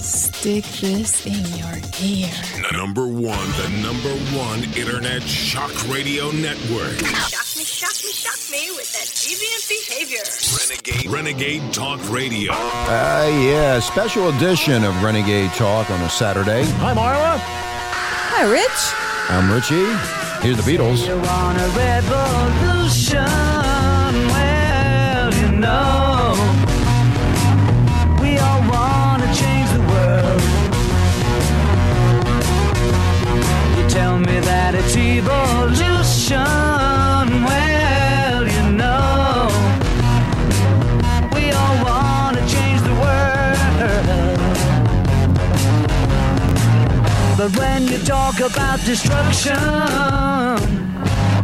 Stick this in your ear. Number one, the number one internet shock radio network. Shock me, shock me, shock me with that deviant behavior. Renegade, Renegade Talk Radio. Uh, yeah, special edition of Renegade Talk on a Saturday. Hi, Marla. Hi, Rich. I'm Richie. Here's the Beatles. You want a revolution? Well, you know, it's evolution. Well, you know, we all want to change the world. But when you talk about destruction,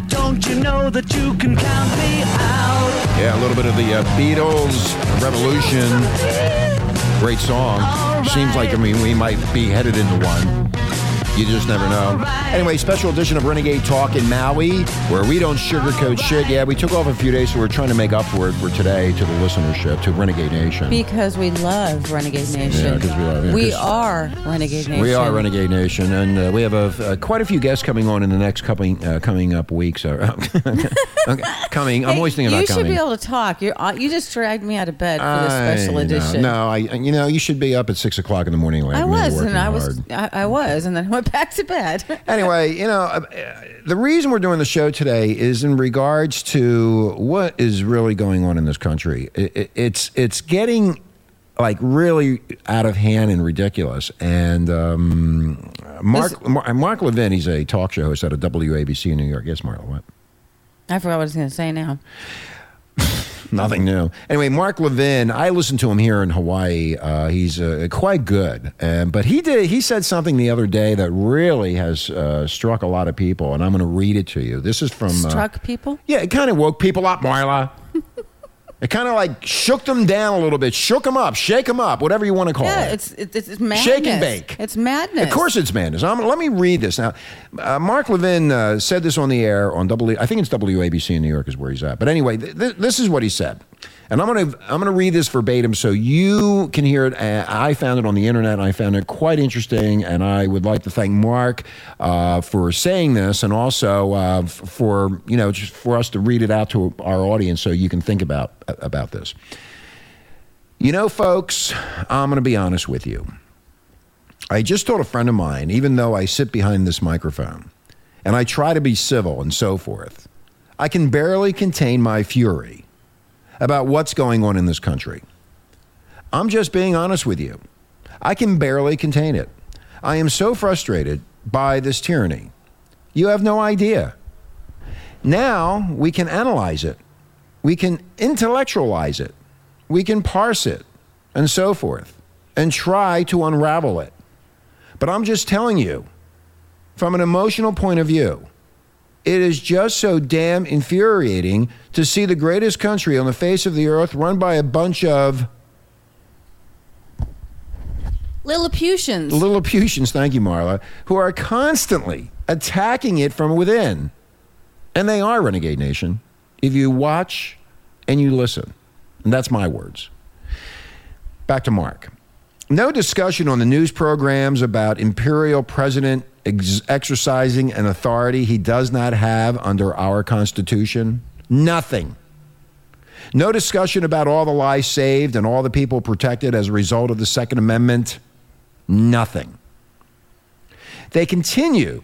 don't you know that you can count me out? Yeah, a little bit of the uh, Beatles Revolution. Great song. Seems like, I mean, we might be headed into one. You just never know. Anyway, special edition of Renegade Talk in Maui, where we don't sugarcoat shit. Yeah, we took off a few days, so we're trying to make up for it for today to the listenership, to Renegade Nation. Because we love Renegade Nation. Yeah, 'cause we love it, We are Renegade Nation. We are Renegade Nation, and uh, we have a, uh, quite a few guests coming on in the next coming uh, coming up weeks. Okay, coming, I'm Hey, always thinking about you about should be able to talk. You're, uh, you just dragged me out of bed for this special I edition. No, I you know you should be up at six o'clock in the morning. Like I was, and I was. I, I was, and then I went back to bed. Anyway, you know, uh, the reason we're doing the show today is in regards to what is really going on in this country. It, it, it's it's getting like really out of hand and ridiculous. And um, Mark Mar- Mark Levin, he's a talk show host at a WABC in New York. Yes, Marla, what? I forgot what I was going to say now. Nothing new. Anyway, Mark Levin, I listened to him here in Hawaii. Uh, he's uh, quite good, um, but he did. He said something the other day that really has uh, struck a lot of people, and I'm going to read it to you. This is from uh, Struck people? yeah, it kind of woke people up, Marla. it kind of like shook them down a little bit, shook them up, shake them up, whatever you want to call Yeah, it. Yeah, it's, it's, it's madness. Shake and bake. It's madness. Of course, it's madness. I'm, let me read this now. Uh, Mark Levin uh, said this on the air on W. I think it's WABC in New York is where he's at. But anyway, th- th- this is what he said, and I'm gonna I'm gonna read this verbatim so you can hear it. I found it on the internet. and I found it quite interesting, and I would like to thank Mark uh, for saying this, and also uh, for you know just for us to read it out to our audience so you can think about about this. You know, folks, I'm going to be honest with you. I just told a friend of mine, even though I sit behind this microphone and I try to be civil and so forth, I can barely contain my fury about what's going on in this country. I'm just being honest with you. I can barely contain it. I am so frustrated by this tyranny. You have no idea. Now we can analyze it, we can intellectualize it, we can parse it, and so forth, and try to unravel it. But I'm just telling you, from an emotional point of view, it is just so damn infuriating to see the greatest country on the face of the earth run by a bunch of Lilliputians. Lilliputians, thank you, Marla, who are constantly attacking it from within. And they are Renegade Nation if you watch and you listen. And that's my words. Back to Mark. No discussion on the news programs about imperial president ex- exercising an authority he does not have under our Constitution. Nothing. No discussion about all the lives saved and all the people protected as a result of the Second Amendment. Nothing. They continue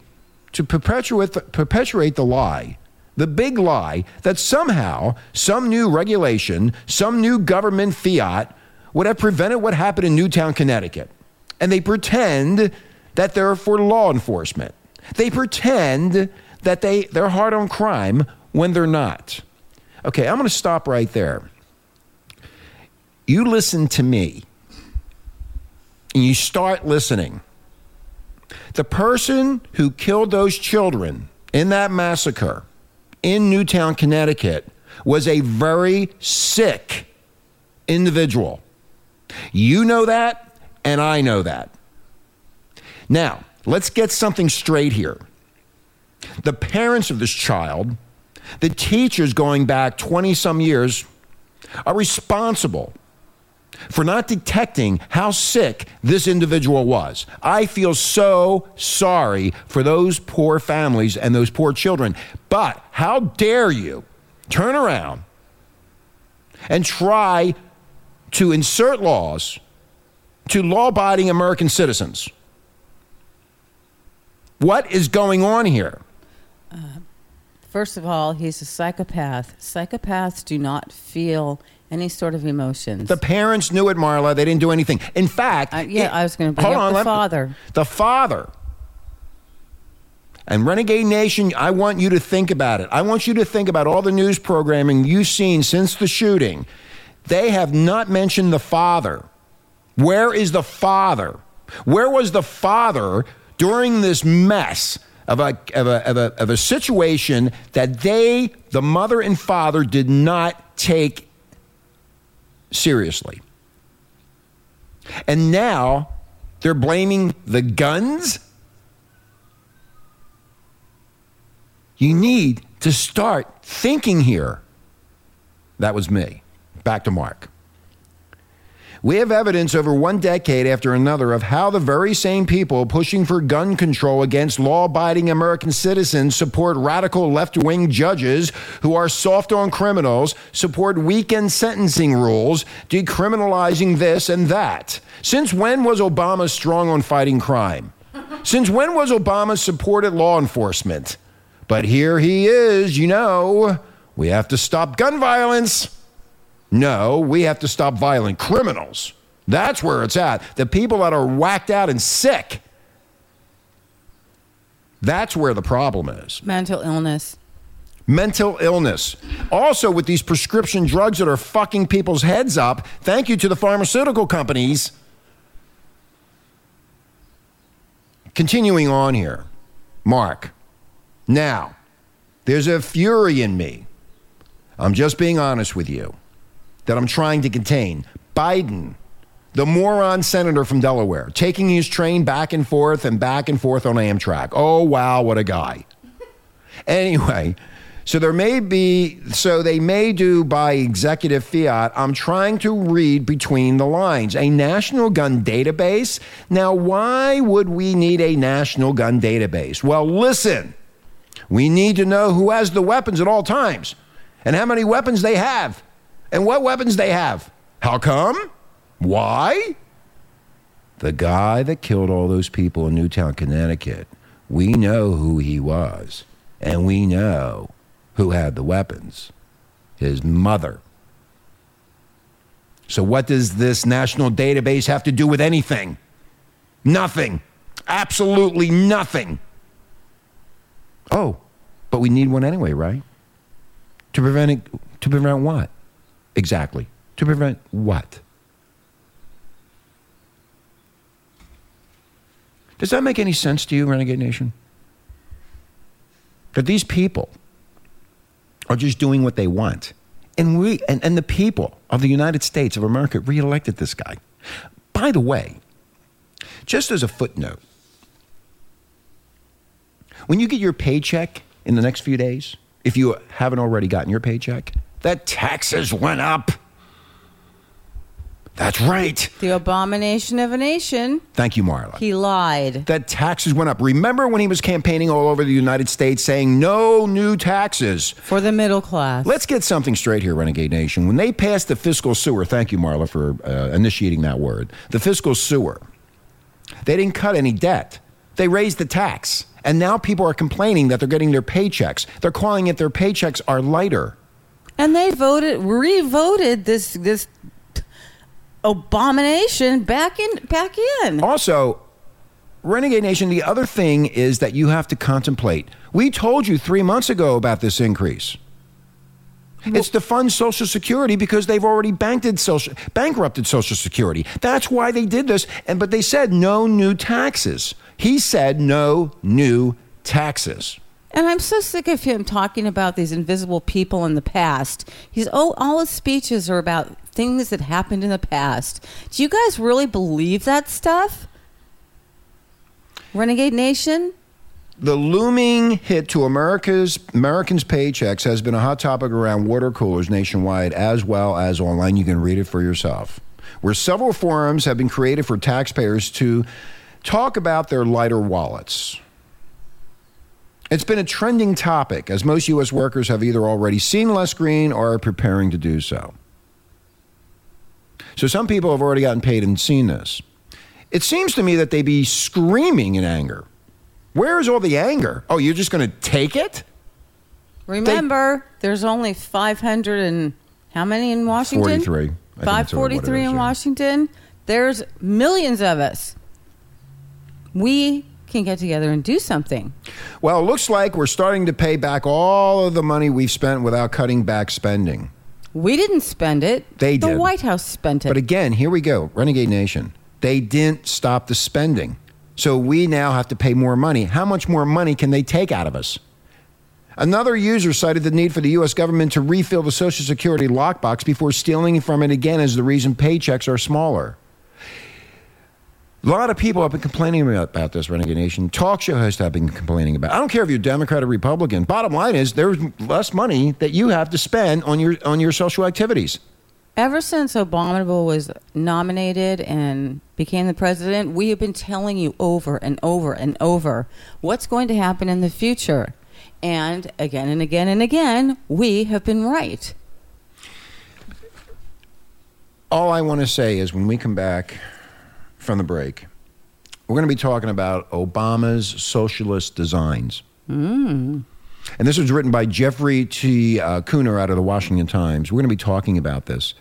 to perpetuate the, perpetuate the lie, the big lie, that somehow some new regulation, some new government fiat would have prevented what happened in Newtown, Connecticut. And they pretend that they're for law enforcement. They pretend that they, they're hard on crime when they're not. Okay, I'm going to stop right there. You listen to me and you start listening. The person who killed those children in that massacre in Newtown, Connecticut, was a very sick individual. You know that, and I know that. Now, let's get something straight here. The parents of this child, the teachers going back 20 some years, are responsible for not detecting how sick this individual was. I feel so sorry for those poor families and those poor children. But how dare you turn around and try to insert laws to law abiding American citizens? What is going on here? First of all, he's a psychopath. Psychopaths do not feel any sort of emotions. The parents knew it, Marla. They didn't do anything. In fact, Uh, yeah, it- I was gonna bring hold up on, the me- father. The father. And Renegade Nation, I want you to think about it. I want you to think about all the news programming you've seen since the shooting. They have not mentioned the father. Where is the father? Where was the father during this mess of a, of a, of a, of a situation that they, the mother and father, did not take seriously? And now they're blaming the guns? You need to start thinking here. That was me. Back to Mark. We have evidence over one decade after another of how the very same people pushing for gun control against law abiding American citizens support radical left wing judges who are soft on criminals, support weekend sentencing rules, decriminalizing this and that. Since when was Obama strong on fighting crime? Since when was Obama supported law enforcement? But here he is, you know. We have to stop gun violence. No, we have to stop violent criminals. That's where it's at. The people that are whacked out and sick. That's where the problem is. Mental illness. Mental illness. Also, with these prescription drugs that are fucking people's heads up, thank you to the pharmaceutical companies. Continuing on here, Mark. Now, there's a fury in me. I'm just being honest with you that I'm trying to contain. Biden, the moron senator from Delaware, taking his train back and forth and back and forth on Amtrak. Oh, wow, what a guy. Anyway, so there may be, so they may do by executive fiat. I'm trying to read between the lines. A national gun database. Now, why would we need a national gun database? Well, listen, we need to know who has the weapons at all times and how many weapons they have and what weapons they have. How come? Why? The guy that killed all those people in Newtown, Connecticut, we know who he was, and we know who had the weapons his mother. So, what does this national database have to do with anything? Nothing. Absolutely nothing. Oh, but we need one anyway, right? To prevent it, to prevent what? Exactly. To prevent what? Does that make any sense to you, Renegade Nation? That these people are just doing what they want. And we and, and the people of the United States of America reelected this guy. By the way, just as a footnote, when you get your paycheck in the next few days, if you haven't already gotten your paycheck, that taxes went up. That's right. The abomination of a nation. Thank you, Marla. He lied. that taxes went up. Remember when he was campaigning all over the United States saying no new taxes? For the middle class. Let's get something straight here, Renegade Nation. When they passed the fiscal sewer, thank you, Marla, for uh, initiating that word, the fiscal sewer, they didn't cut any debt. They raised the tax. And now people are complaining that they're getting their paychecks. They're calling it their paychecks are lighter. And they voted, re-voted this this abomination back in, back in. Also, Renegade Nation, the other thing is that you have to contemplate. We told you three months ago about this increase. It's to fund Social Security because they've already banked social, bankrupted Social Security. That's why they did this. And but they said no new taxes. He said no new taxes. And I'm so sick of him talking about these invisible people in the past. He's oh, all his speeches are about things that happened in the past. Do you guys really believe that stuff? Renegade Nation? The looming hit to America's Americans' paychecks has been a hot topic around water coolers nationwide as well as online. You can read it for yourself. where several forums have been created for taxpayers to talk about their lighter wallets. It's been a trending topic as most U.S. workers have either already seen less green or are preparing to do so. So some people have already gotten paid and seen this. It seems to me that they'd be screaming in anger. Where is all the anger? Oh, you're just going to take it? Remember, there's only 500 and how many in Washington? 43. I think that's what it 543 is, in yeah. Washington. There's millions of us. We can get together and do something. Well, it looks like we're starting to pay back all of the money we've spent without cutting back spending. We didn't spend it. They the did. White House spent it. But again, here we go, Renegade Nation. They didn't stop the spending. So we now have to pay more money. How much more money can they take out of us? Another user cited the need for the U.S. government to refill the Social Security lockbox before stealing from it again as the reason paychecks are smaller. A lot of people have been complaining about, this, Renegade Nation. Talk show hosts have been complaining about. it. I don't care if you're Democrat or Republican. Bottom line is there's less money that you have to spend on your on your social activities. Ever since Obama was nominated and became the president, we have been telling you over and over and over what's going to happen in the future. And again and again and again, we have been right. all I want to say is when we come back from the break, we're going to be talking about Obama's socialist designs. And this was written by Jeffrey T. Uh, Kuhner out of the Washington Times. We're going to be talking about this.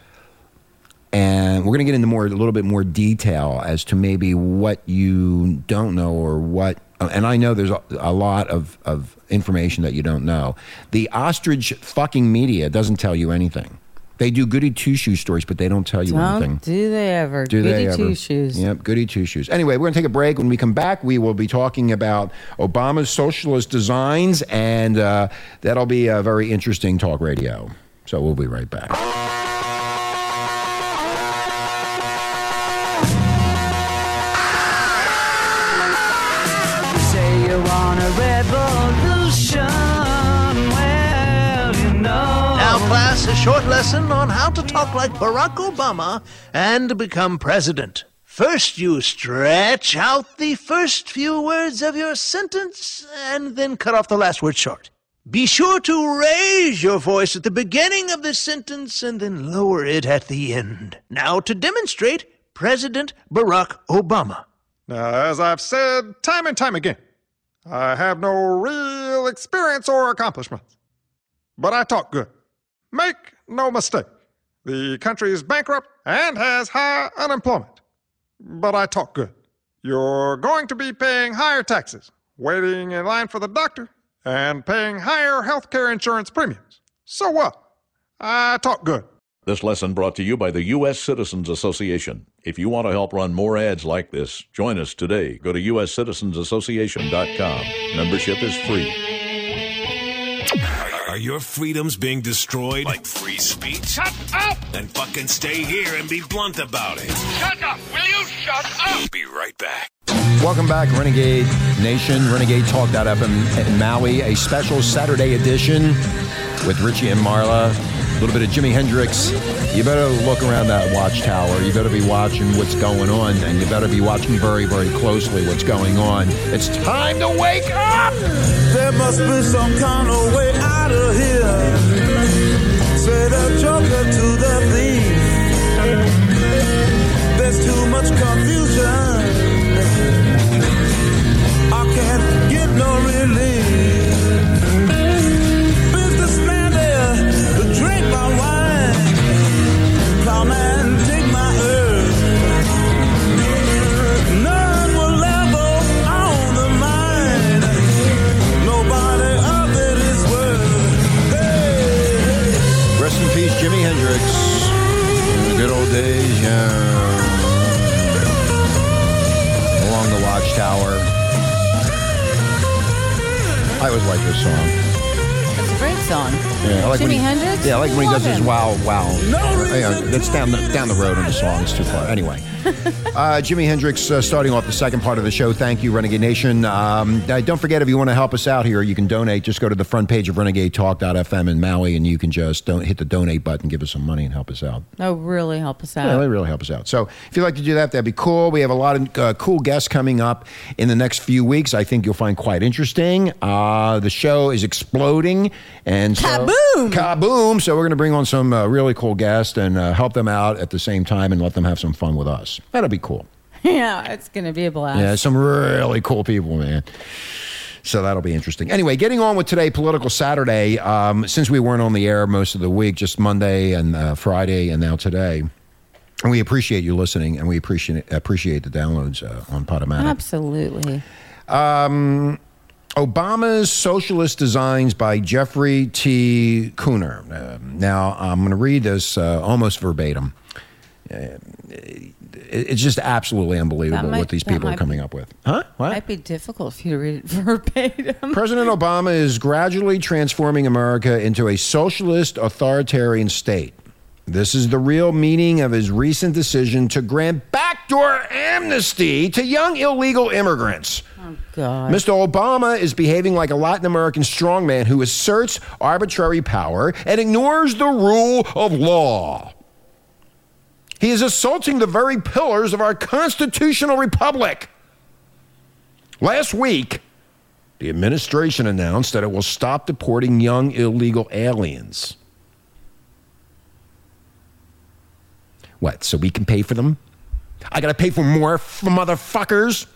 And we're going to get into more, a little bit more detail as to maybe what you don't know or what. And I know there's a, a lot of, of information that you don't know. The ostrich fucking media doesn't tell you anything. They do goody two shoes stories, but they don't tell you anything. Don't do they ever? Do Goody they ever? two shoes. Yep, goody two shoes. Anyway, we're going to take a break. When we come back, we will be talking about Obama's socialist designs, and uh, that'll be a very interesting talk radio. So we'll be right back. Short lesson on how to talk like Barack Obama and become president. First, you stretch out the first few words of your sentence and then cut off the last word short. Be sure to raise your voice at the beginning of the sentence and then lower it at the end. Now, to demonstrate, President Barack Obama. Now, as I've said time and time again, I have no real experience or accomplishments. But I talk good. Make no mistake, the country is bankrupt and has high unemployment. But I talk good. You're going to be paying higher taxes, waiting in line for the doctor, and paying higher health care insurance premiums. So what? I talk good. This lesson brought to you by the U.S. Citizens Association. If you want to help run more ads like this, join us today. Go to uscitizensassociation.com. Membership is free. Are your freedoms being destroyed? Like free speech? Shut up! Then fucking stay here and be blunt about it. Shut up! Will you shut up? Be right back. Welcome back, Renegade Nation, Renegade Talk.fm in Maui, a special Saturday edition with Richie and Marla. A little bit of Jimi Hendrix. You better look around that watchtower. You better be watching what's going on, and you better be watching very, very closely what's going on. It's time to wake up! There must be some kind of way out of here. Say the joker to the thief. There's too much confusion. That's down the, down the road in the song. It's too far. Anyway, uh, Jimi Hendrix uh, starting off the second part of the show. Thank you, Renegade Nation. Um, uh, don't forget, if you want to help us out here, you can donate. Just go to the front page of RenegadeTalk.fm in Maui, and you can just don't hit the donate button, give us some money, and help us out. Oh, really help us Yeah, out. they really help us out. So if you'd like to do that, that'd be cool. We have a lot of uh, cool guests coming up in the next few weeks. I think you'll find quite interesting. Uh, the show is exploding, and so, Kaboom! kaboom! So we're going to bring on some uh, really cool guests and uh, help them out at the same time and let them have some fun with us. That'll be cool. yeah, it's going to be a blast. Yeah, some really cool people, man. So that'll be interesting. Anyway, getting on with today, Political Saturday. Um, since we weren't on the air most of the week, just Monday and uh, Friday, and now today, and we appreciate you listening, and we appreciate appreciate the downloads uh, on Podomatic. Absolutely. Obama's Socialist Designs by Jeffrey T. Kuhner. Uh, now, I'm going to read this uh, almost verbatim. Uh, it- it's just absolutely unbelievable might- what these people are coming be- up with. Huh? What? Might be difficult for you to read it verbatim. President Obama is gradually transforming America into a socialist authoritarian state. This is the real meaning of his recent decision to grant backdoor amnesty to young illegal immigrants. Oh, God. Mr. Obama is behaving like a Latin American strongman who asserts arbitrary power and ignores the rule of law. He is assaulting the very pillars of our constitutional republic. Last week, the administration announced that it will stop deporting young illegal aliens. What? So we can pay for them? I got to pay for more for motherfuckers?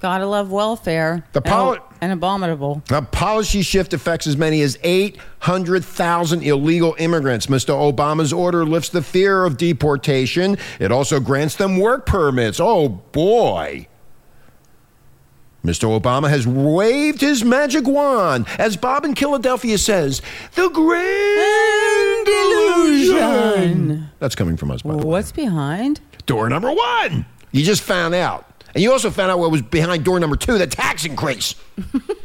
Gotta love welfare. The poli- and, abominable. The policy shift affects as many as 800,000 illegal immigrants. Mr. Obama's order lifts the fear of deportation. It also grants them work permits. Oh, boy. Mr. Obama has waved his magic wand. As Bob in Philadelphia says, the grand illusion. That's coming from us, by the way. What's behind? Door number one. You just found out. And you also found out what was behind door number two the tax increase.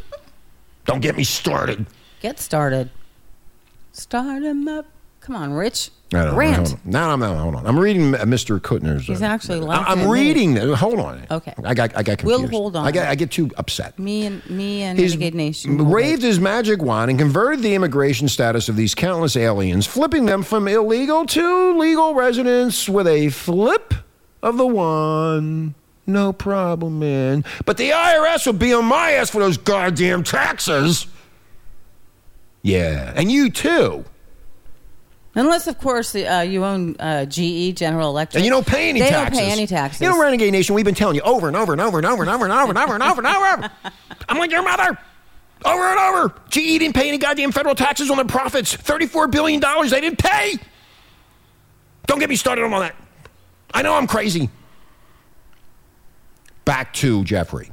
Don't get me started. Get started. Start 'em up. Come on, Rich. I don't. Rant. On. No, no, no, hold on. I'm reading uh, Mr. Kuhner's. He's uh, actually laughing I'm reading. Hold on. Okay. I got. I got confused. We'll hold on. I get. I get too upset. Me and me and He's Renegade Nation. waved his magic wand and converted the immigration status of these countless aliens, flipping them from illegal to legal residents with a flip of the wand. No problem, man. But the IRS will be on my ass for those goddamn taxes. Yeah, and you too. Unless, of course, uh, you own uh, GE, General Electric. And you don't pay any they taxes. don't pay any taxes. You know, Renegade Nation, we've been telling you over and over and over and over and over and over and over and over and over and over. I'm like your mother. Over and over. GE didn't pay any goddamn federal taxes on their profits. $34 billion they didn't pay. Don't get me started on all that. I know I'm crazy. Back to Jeffrey.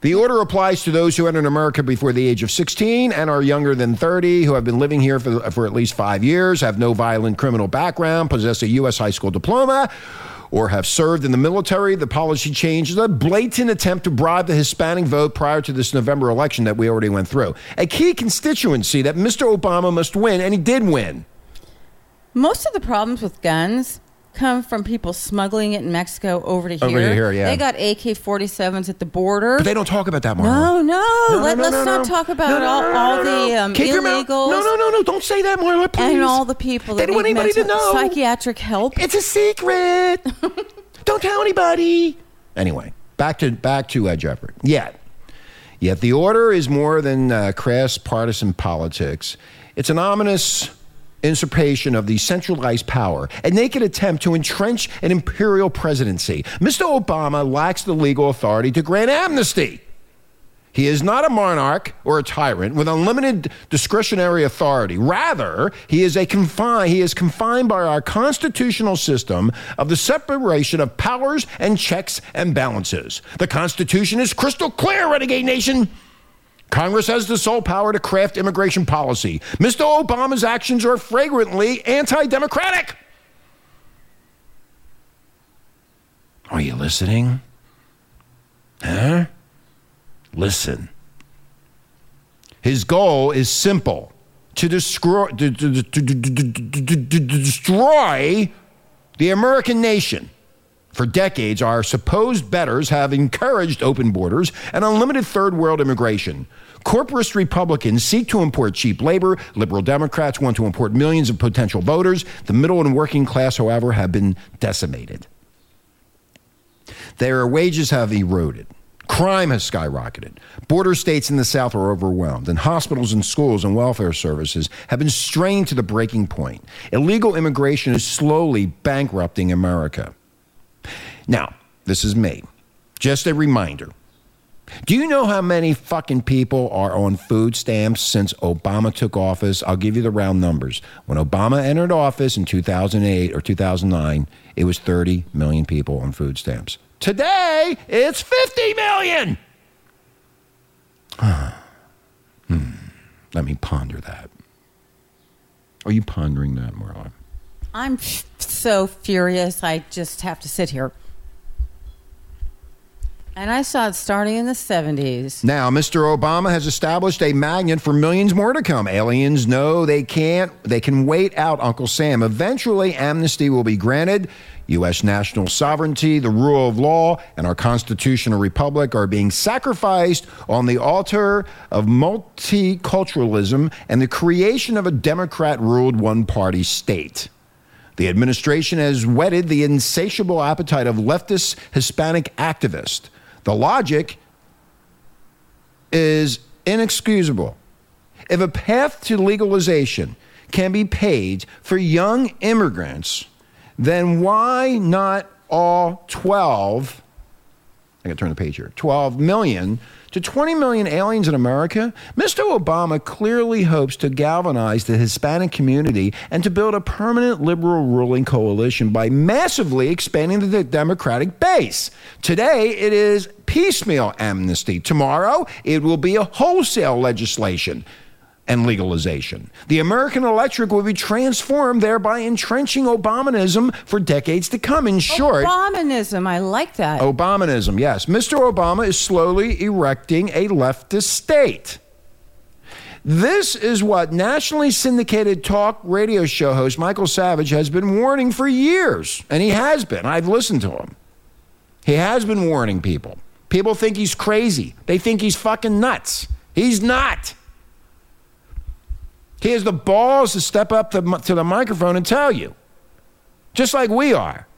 The order applies to those who entered America before the age of 16 and are younger than 30, who have been living here for, for at least five years, have no violent criminal background, possess a U.S. high school diploma, or have served in the military. The policy change is a blatant attempt to bribe the Hispanic vote prior to this November election that we already went through. A key constituency that Mr. Obama must win, and he did win. Most of the problems with guns come from people smuggling it in Mexico over to here. Over to here, yeah. They got AK 47s at the border. But they don't talk about that, Marla. no, no, No, Let, us no, not no. talk about all, all the um, Keep illegals No, no, no, no. Don't say that, Marla, please. and all the people They don't want anybody to know. psychiatric help. It's a secret. Don't tell anybody. Anyway, back to back to uh, Jeffrey. Yet, yet the order is more than uh, crass partisan politics. It's an ominous usurpation of the centralized power, a naked attempt to entrench an imperial presidency. Mr. Obama lacks the legal authority to grant amnesty. He is not a monarch or a tyrant with unlimited discretionary authority. Rather, he is a confined he is confined by our constitutional system of the separation of powers and checks and balances. The Constitution is crystal clear, renegade nation. Congress has the sole power to craft immigration policy. Mr. Obama's actions are flagrantly anti-democratic. Are you listening? Huh? Listen. His goal is simple to destroy, to- to- to destroy the American nation. For decades, our supposed betters have encouraged open borders and unlimited third world immigration. Corporate Republicans seek to import cheap labor. Liberal Democrats want to import millions of potential voters. The middle and working class, however, have been decimated. Their wages have eroded. Crime has skyrocketed. Border states in the South are overwhelmed, and hospitals and schools and welfare services have been strained to the breaking point. Illegal immigration is slowly bankrupting America. Now, this is me. Just a reminder. Do you know how many fucking people are on food stamps since Obama took office? I'll give you the round numbers. When Obama entered office in 2008 or 2009, it was 30 million people on food stamps. Today, it's 50 million. Hmm. Let me ponder that. Are you pondering that, Marla? I'm f- so furious. I just have to sit here. And I saw it starting in the 70s. Now, Mr. Obama has established a magnet for millions more to come. Aliens know they can't, they can wait out Uncle Sam. Eventually, amnesty will be granted. U.S. national sovereignty, the rule of law, and our constitutional republic are being sacrificed on the altar of multiculturalism and the creation of a Democrat ruled one party state. The administration has whetted the insatiable appetite of leftist Hispanic activists. The logic is inexcusable. If a path to legalization can be paved for young immigrants, then why not all 12? I gotta turn the page here 12 million to 20 million aliens in America. Mr. Obama clearly hopes to galvanize the Hispanic community and to build a permanent liberal ruling coalition by massively expanding the Democratic base. Today, it is piecemeal amnesty. Tomorrow, it will be a wholesale legislation and legalization. The American electric will be transformed, thereby entrenching Obamanism for decades to come. In short, Obamanism, I like that. Obamanism, yes. Mr. Obama is slowly erecting a leftist state. This is what nationally syndicated talk radio show host Michael Savage has been warning for years. And he has been. I've listened to him. He has been warning people. People think he's crazy, they think he's fucking nuts. He's not. He has the balls to step up to, to the microphone and tell you, just like we are.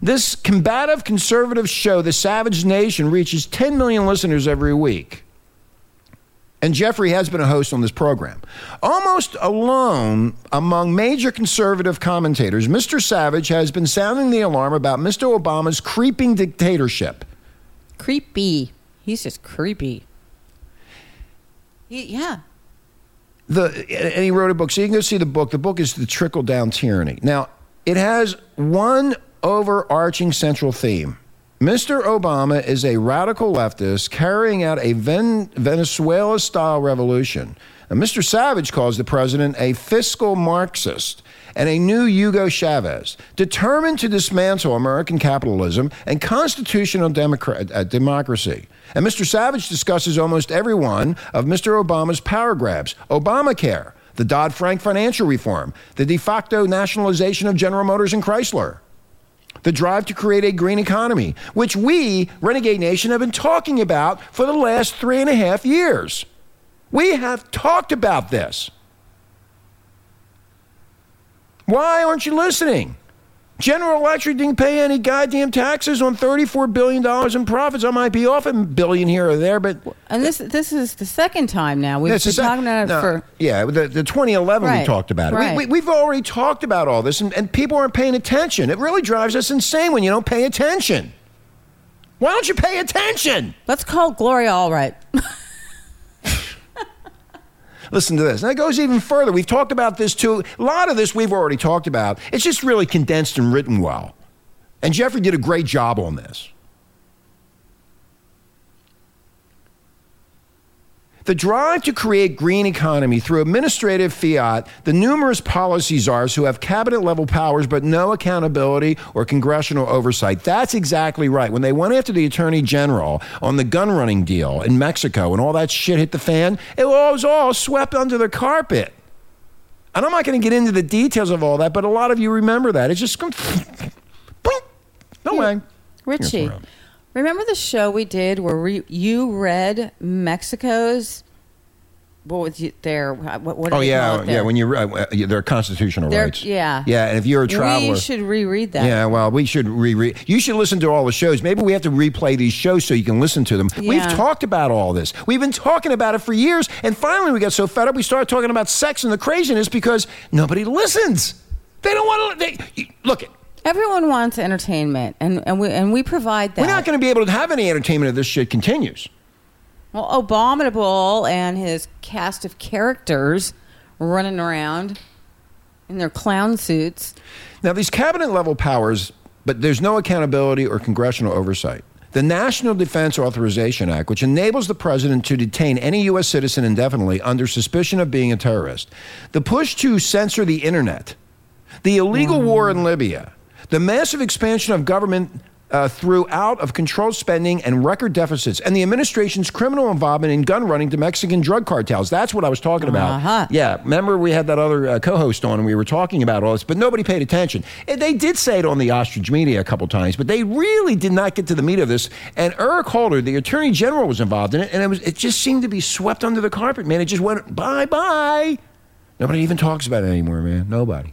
This combative conservative show, The Savage Nation, reaches 10 million listeners every week. And Jeffrey has been a host on this program. Almost alone among major conservative commentators, Mr. Savage has been sounding the alarm about Mr. Obama's creeping dictatorship. Creepy. He's just creepy. He, yeah. The and he wrote a book. So you can go see the book. The book is The Trickle Down Tyranny. Now, it has one overarching central theme. Mr. Obama is a radical leftist carrying out a Ven- Venezuela style revolution. Mr. Savage calls the president a fiscal Marxist and a new Hugo Chavez, determined to dismantle American capitalism and constitutional democra- uh, democracy. And Mr. Savage discusses almost every one of Mr. Obama's power grabs Obamacare, the Dodd Frank financial reform, the de facto nationalization of General Motors and Chrysler, the drive to create a green economy, which we, Renegade Nation, have been talking about for the last three and a half years. We have talked about this. Why aren't you listening? General Electric didn't pay any goddamn taxes on $34 billion in profits. I might be off a billion here or there, but. And this this is the second time now. We've been sec- talking about it no, for. Yeah, the, the 2011 we talked about it. right. We, we, we've already talked about all this, and, and people aren't paying attention. It really drives us insane when you don't pay attention. Why don't you pay attention? Let's call Gloria Allred. Listen to this. And it goes even further. We've talked about this too. A lot of this we've already talked about. It's just really condensed and written well. And Jeffrey did a great job on this. The drive to create green economy through administrative fiat, the numerous policy czars who have cabinet level powers but no accountability or congressional oversight. That's exactly right. When they went after the attorney general on the gun running deal in Mexico and all that shit hit the fan, it was all swept under the carpet. And I'm not going to get into the details of all that, but a lot of you remember that. It's just going, boink, no way. Richie, Here's around. Remember the show we did where we, you read Mexico's what was you, their what, what Oh yeah, yeah. When you uh, uh, their constitutional rights. yeah. yeah. And if you're a traveler, we should reread that. Yeah, well, we should reread. You should listen to all the shows. Maybe we have to replay these shows so you can listen to them. We've talked about all this. We've been talking about it for years, and finally we got so fed up we started talking about sex and the craziness because nobody listens. They don't want to. They, look, it. Everyone wants entertainment, and and we and we provide that. We're not going to be able to have any entertainment if this shit continues. Well, Abominable and his cast of characters running around in their clown suits. Now, these cabinet level powers, but there's no accountability or congressional oversight. The National Defense Authorization Act, which enables the president to detain any U.S. citizen indefinitely under suspicion of being a terrorist. The push to censor the internet. The illegal war in mm. Libya. The massive expansion of government uh, through out of control spending and record deficits. And the administration's criminal involvement in gun running to Mexican drug cartels. That's what I was talking about. Uh-huh. Yeah, remember we had that other uh, co-host on and we were talking about all this, but nobody paid attention. And they did say it on the ostrich media a couple times, but they really did not get to the meat of this. And Eric Holder, the attorney general, was involved in it, and it was it just seemed to be swept under the carpet, man. It just went bye bye. Nobody even talks about it anymore, man. Nobody.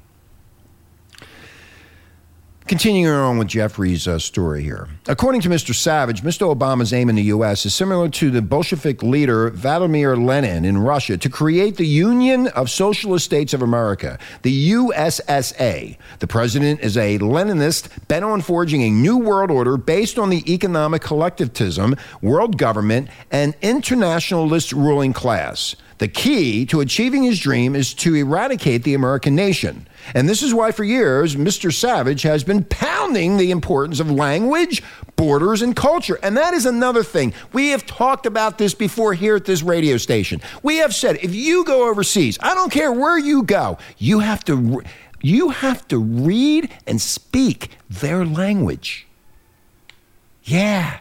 Continuing on with Jeffrey's uh, story here. According to Mr. Savage, Mr. Obama's aim in the U.S. is similar to the Bolshevik leader Vladimir Lenin in Russia to create the Union of Socialist States of America, the USSA. The president is a Leninist bent on forging a new world order based on the economic collectivism, world government, and internationalist ruling class. The key to achieving his dream is to eradicate the American nation. And this is why, for years, Mr. Savage has been pounding the importance of language, borders, and culture. And that is another thing. We have talked about this before here at this radio station. We have said if you go overseas, I don't care where you go, you have to, you have to read and speak their language. Yeah.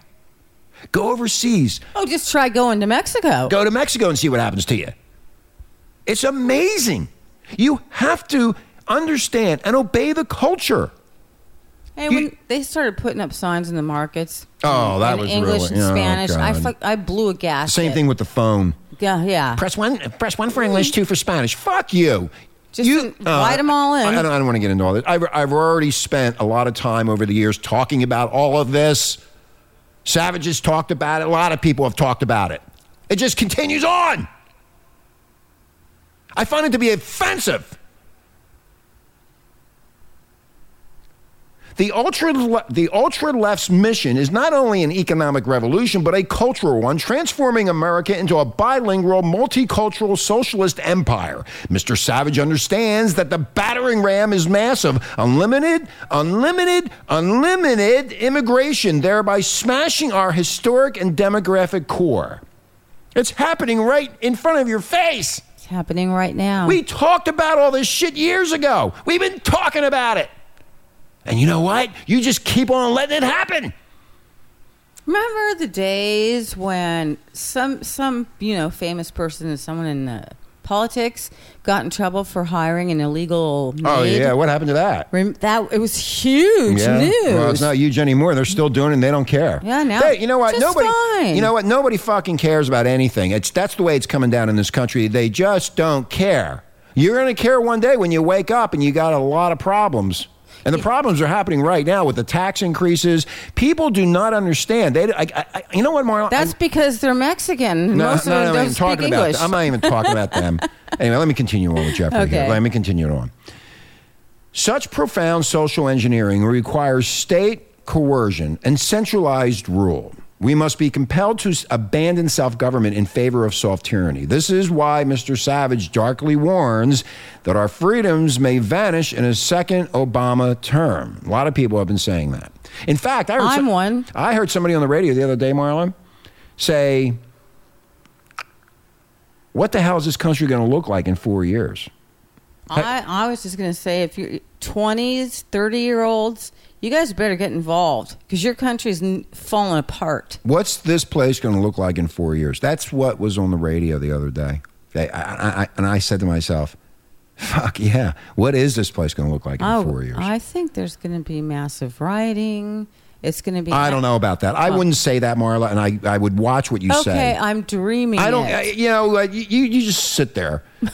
Go overseas. Oh, just try going to Mexico. Go to Mexico and see what happens to you. It's amazing. You have to understand and obey the culture. Hey, when they started putting up signs in the markets. Oh, that in was English really- and oh, Spanish. I God. fuck, I blew a gas. Same thing with the phone. Yeah, yeah. Press one. Press one for English, two for Spanish. Fuck you. Just you, them uh, all in. I, I don't, I don't want to get into all this. I've, I've already spent a lot of time over the years talking about all of this. Savage has talked about it. A lot of people have talked about it. It just continues on. I find it to be offensive. The ultra, the ultra left's mission is not only an economic revolution, but a cultural one, transforming America into a bilingual, multicultural socialist empire. Mr. Savage understands that the battering ram is massive, unlimited, unlimited, unlimited immigration, thereby smashing our historic and demographic core. It's happening right in front of your face. It's happening right now. We talked about all this shit years ago. We've been talking about it. And you know what? You just keep on letting it happen. Remember the days when some some you know famous person, or someone in uh, politics, got in trouble for hiring an illegal maid? Oh yeah, what happened to that? Rem- that it was huge yeah. news. Well, it's not huge anymore. They're still doing it and they don't care. Yeah, now They- you know what? Nobody fine. You know what? Nobody fucking cares about anything. It's that's the way it's coming down in this country. They just don't care. You're going to care one day when you wake up and you got a lot of problems. And the problems are happening right now with the tax increases. People do not understand. They, I, I, you know what, Marla? That's because they're Mexican. No, Most no, of them no, I'm don't even speak talking English. about. I'm not even talking about them. Anyway, let me continue on with Jeffrey here. Okay. Let me continue on. Such profound social engineering requires state coercion and centralized rule. We must be compelled to abandon self government in favor of soft tyranny. This is why Mr. Savage darkly warns that our freedoms may vanish in a second Obama term. A lot of people have been saying that. In fact, I heard I'm some- one. I heard somebody on the radio the other day, Marlon, say what the hell is this country going to look like in four years? I, I was just going to say, if you're 20s, 30 year olds, you guys better get involved because your country's falling apart. What's this place going to look like in four years? That's what was on the radio the other day. I, I, I, and I said to myself, fuck yeah, what is this place going to look like in Oh, four years? I think there's going to be massive rioting. It's going to be. I don't know about that. I Oh. wouldn't say that, Marla, and I, I would watch what you Okay, say. Okay, I'm dreaming. I don't, it. You know, you, you just sit there.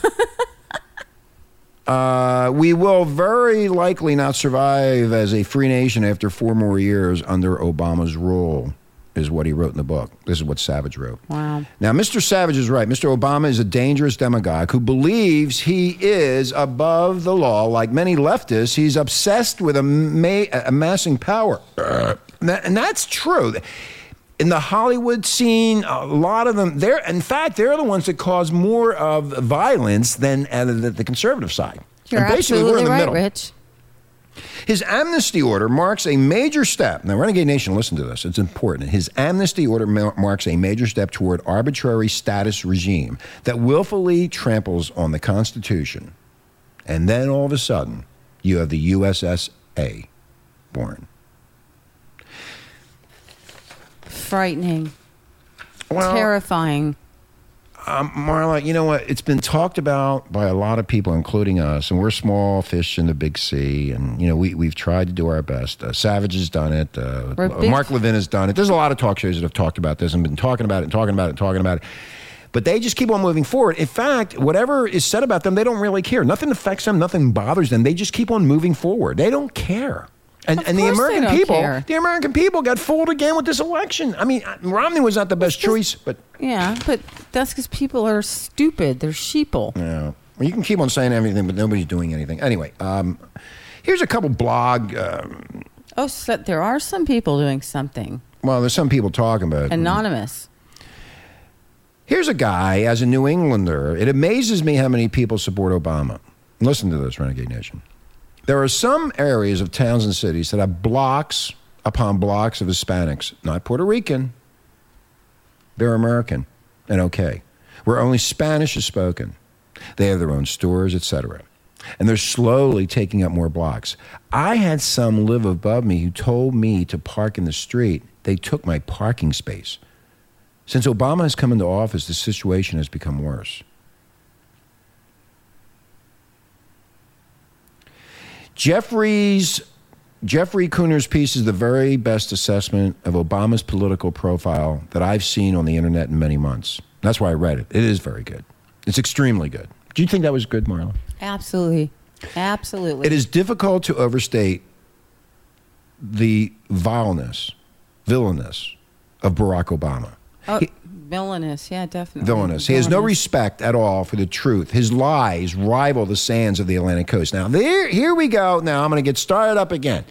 uh, we will very likely not survive as a free nation after four more years under Obama's rule, is what he wrote in the book. This is what Savage wrote. Wow. Now, Mr. Savage is right. Mr. Obama is a dangerous demagogue who believes he is above the law. Like many leftists, he's obsessed with ama- amassing power. And that- and that's true. In the Hollywood scene, a lot of them, they're, in fact, they're the ones that cause more of violence than uh, the, the conservative side. You're And basically, we're absolutely in the right, middle. Rich. His amnesty order marks a major step. Now, Renegade Nation, listen to this. It's important. His amnesty order mar- marks a major step toward arbitrary status regime that willfully tramples on the Constitution. And then all of a sudden, you have the USSA born. Frightening. Well- Terrifying. Um, Marla, you know what? It's been talked about by a lot of people, including us, and we're small fish in the big sea. And you know, we we've tried to do our best. Uh, Savage has done it. Uh, Mark Levin has done it. There's a lot of talk shows that have talked about this and been talking about it, and talking about it, and talking about it. But they just keep on moving forward. In fact, whatever is said about them, they don't really care. Nothing affects them. Nothing bothers them. They just keep on moving forward. They don't care. And, and the American people, care. the American people got fooled again with this election. I mean, Romney was not the best choice, but Yeah, but that's because people are stupid. They're sheeple. Yeah. Well, you can keep on saying everything, but nobody's doing anything. Anyway, um, here's a couple blog. Um, Oh, so there are some people doing something well, there's some people talking about it. anonymous. Here's a guy, as a New Englander, it amazes me how many people support Obama. Listen to this, Renegade Nation. There are some areas of towns and cities that have blocks upon blocks of Hispanics, not Puerto Rican. They're American and okay, where only Spanish is spoken. They have their own stores, etc. And they're slowly taking up more blocks. I had some live above me who told me to park in the street. They took my parking space. Since Obama has come into office, the situation has become worse. Jeffrey's Jeffrey Kuhner's piece is the very best assessment of Obama's political profile that I've seen on the internet in many months. That's why I read it. It is very good. It's extremely good. Do you think that was good, Marla? Absolutely. Absolutely. It is difficult to overstate the vileness, villainous of Barack Obama. Oh, villainous. Yeah, definitely. villainous. He has no respect at all for the truth. His lies rival the sands of the Atlantic coast. Now, there, here we go. Now, I'm going to get started up again.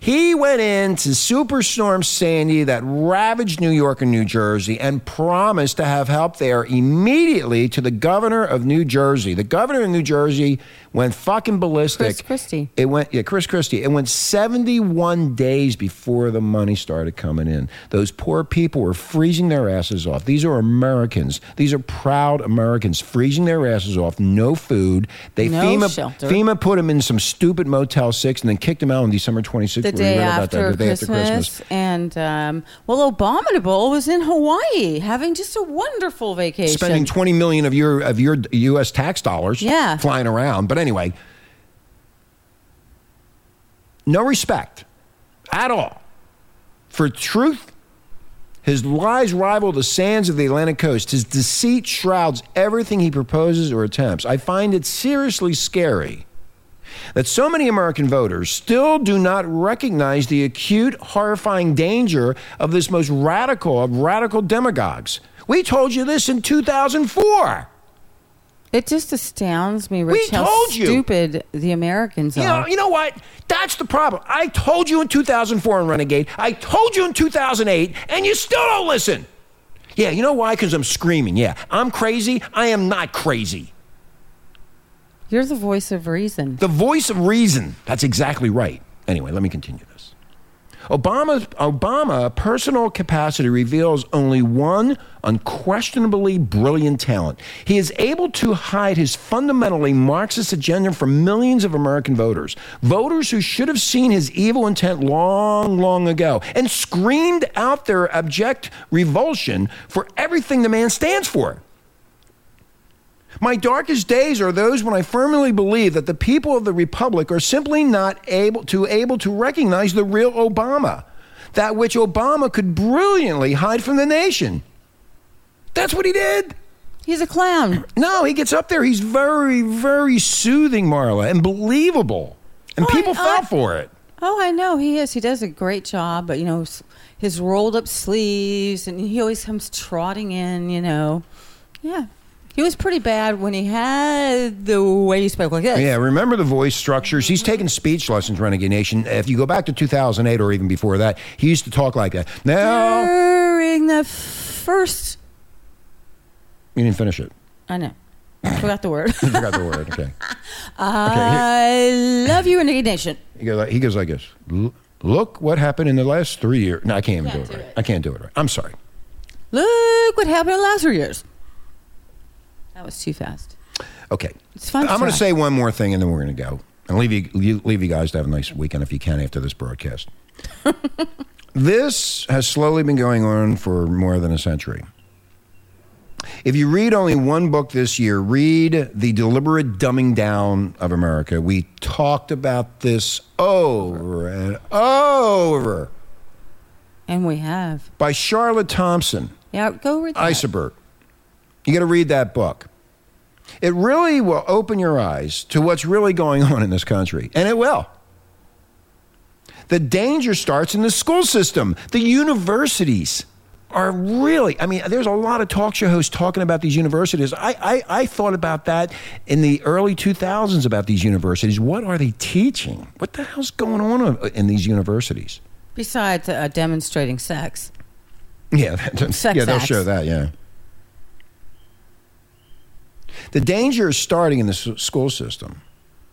He went into Superstorm Sandy that ravaged New York and New Jersey and promised to have help there immediately to the governor of New Jersey. The governor of New Jersey went fucking ballistic. Chris Christie. It went, yeah, Chris Christie. It went 71 days before the money started coming in. Those poor people were freezing their asses off. These are Americans. These are proud Americans freezing their asses off. No food. They No FEMA, shelter. FEMA put them in some stupid Motel 6 and then kicked them out on December 26th. the day read about after, that, the day after Christmas, Christmas. and um, well, Abominable was in Hawaii having just a wonderful vacation. Spending 20 million of your of your U.S. tax dollars Yeah. flying around. But anyway, no respect at all for truth. His lies rival the sands of the Atlantic coast. His deceit shrouds everything he proposes or attempts. I find it seriously scary that so many American voters still do not recognize the acute, horrifying danger of this most radical of radical demagogues. We told you this in 2004. It just astounds me, Rich, We how told you. stupid the Americans You know, are. you know what? That's the problem. I told you in 2004 on Renegade. I told you in 2008, and you still don't listen. Yeah, you know why? Because I'm screaming. Yeah, I'm crazy. I am not crazy. You're the voice of reason. The voice of reason. That's exactly right. Anyway, let me continue this. Obama, Obama personal capacity reveals only one unquestionably brilliant talent. He is able to hide his fundamentally Marxist agenda from millions of American voters, voters who should have seen his evil intent long, long ago and screamed out their abject revulsion for everything the man stands for. My darkest days are those when I firmly believe that the people of the republic are simply not able to able to recognize the real Obama, that which Obama could brilliantly hide from the nation. That's what he did. He's a clown. No, he gets up there. He's very, very soothing, Marla, and believable, and Oh, people I- fell for it. Oh, I know he is. He does a great job, but you know, his rolled up sleeves, and he always comes trotting in. You know, yeah, he was pretty bad when he had the way he spoke like this. Yeah, remember the voice structures. He's taken speech lessons, Renegade Nation. If you go back to 2008 or even before that, he used to talk like that. Now, During the first, you didn't finish it. I know, I forgot the word. You forgot the word. Okay. I love you, Renegade Nation. He goes like, he goes like this. Look what happened in the last three years. No, I can't even Can't do it do right. it. I can't do it right. I'm sorry. Look what happened in the last three years. That was too fast. Okay. It's fun. I'm going to say one more thing and then we're going to go. And leave you, leave you guys to have a nice weekend if you can after this broadcast. this has slowly been going on for more than a century. If you read only one book this year, read The Deliberate Dumbing Down of America. We talked about this over and over and we have. by Charlotte Thomson. Yeah, go read that. Iserbyt. You got to read that book. It really will open your eyes to what's really going on in this country, and it will. The danger starts in the school system. The universities are really, I mean, there's a lot of talk show hosts talking about these universities. I, I, I thought about that in the early 2000s about these universities. What are they teaching? What the hell's going on in these universities? Besides uh, demonstrating sex. Yeah, that- Sex yeah, they'll show that. Yeah. The danger is starting in the school system,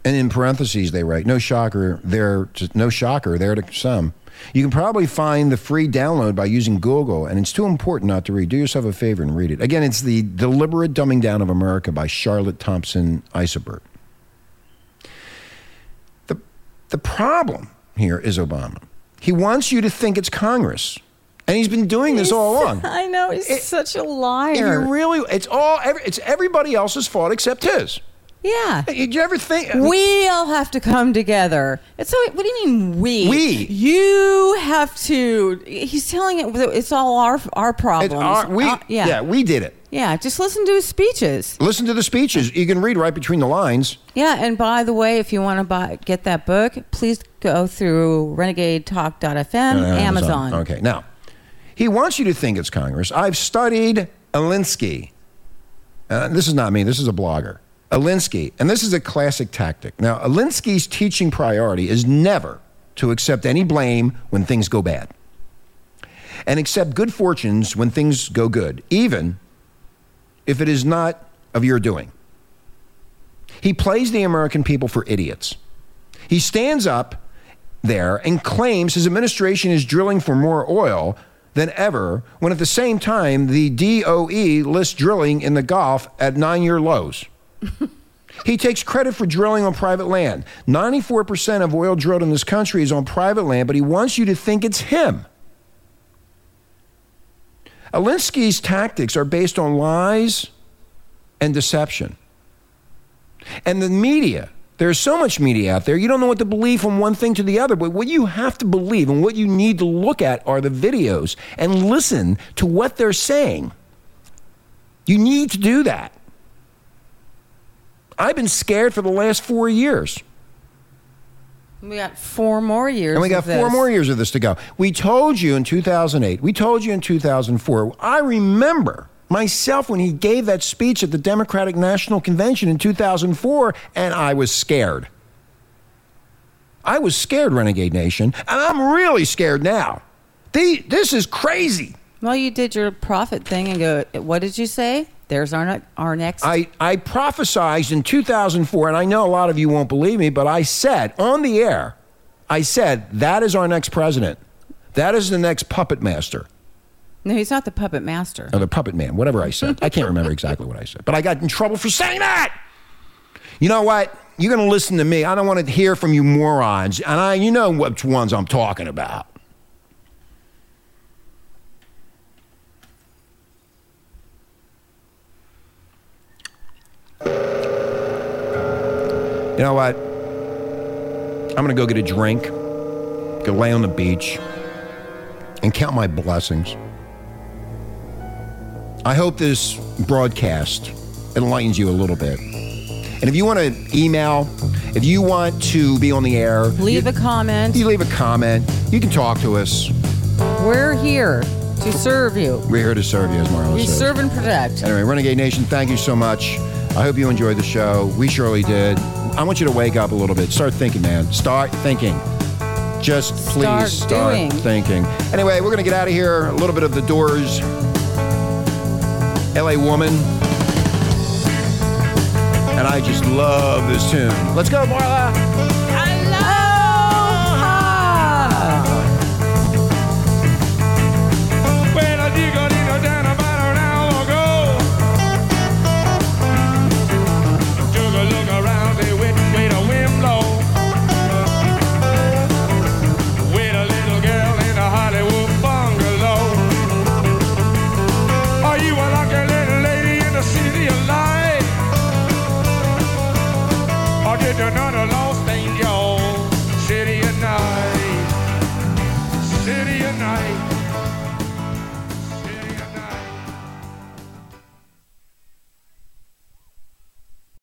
and in parentheses they write, "No shocker, there. No shocker, there to some." You can probably find the free download by using Google, and it's too important not to read. Do yourself a favor and read it. Again, it's the deliberate dumbing down of America by Charlotte Thomson Iserbyt. The the problem here is Obama. He wants you to think it's Congress, and he's been doing this all along. I know he's It- such a If liar. you really, it's all, every, it's everybody else's fault except his. yeah. Did you ever think? We all have to come together. It's so. What do you mean we? We. You have to. He's telling it. It's all our our It's problems. our- we, Uh, yeah. yeah, we did it. Yeah, Just listen to his speeches. Listen to the speeches. You can read right between the lines. Yeah. And by the way, if you want to buy get that book, please go through RenegadeTalk.fm, Uh, Amazon. Okay. Now, he wants you to think it's Congress. I've studied Alinsky. Uh, this is not me. This is a blogger. Alinsky, and this is a classic tactic. Now, Alinsky's teaching priority is never to accept any blame when things go bad, and accept good fortunes when things go good, even if it is not of your doing. He plays the American people for idiots. He stands up there and claims his administration is drilling for more oil than ever, when at the same time the DOE lists drilling in the Gulf at nine year lows. he takes credit for drilling on private land. 94% of oil drilled in this country is on private land, but he wants you to think it's him. Alinsky's tactics are based on lies and deception. And the media, there's so much media out there, you don't know what to believe from one thing to the other. But what you have to believe and what you need to look at are the videos and listen to what they're saying. You need to do that. I've been scared for the last four years. We got four more years. And we got four more years of this to go. We told you in 2008, we told you in 2004. I remember myself when he gave that speech at the Democratic National Convention in 2004, and I was scared. I was scared, Renegade Nation, and I'm really scared now. The, this is crazy. Well, you did your prophet thing and go. What did you say? There's our our next. I, I prophesized in 2004, and I know a lot of you won't believe me, but I said on the air, I said, that is our next president. That is the next puppet master. No, he's not the puppet master. Or the puppet man, whatever I said. I can't remember exactly what I said. But I got in trouble for saying that. You know what? You're going to listen to me. I don't want to hear from you morons. And I, you know which ones I'm talking about. You know what? I'm going to go get a drink, go lay on the beach, and count my blessings. I hope this broadcast enlightens you a little bit. And if you want to email, if you want to be on the air, Leave a comment. you leave a comment. You can talk to us. We're here to serve you. We're here to serve you, as Marla We says. serve and protect. Anyway, Renegade Nation, thank you so much. I hope you enjoyed the show. We surely did. I want you to wake up a little bit. Start thinking, man. Start thinking. Just please Start start, thinking. Anyway, we're going to get out of here. A little bit of the doors. LA Woman. And I just love this tune. Let's go, Marla.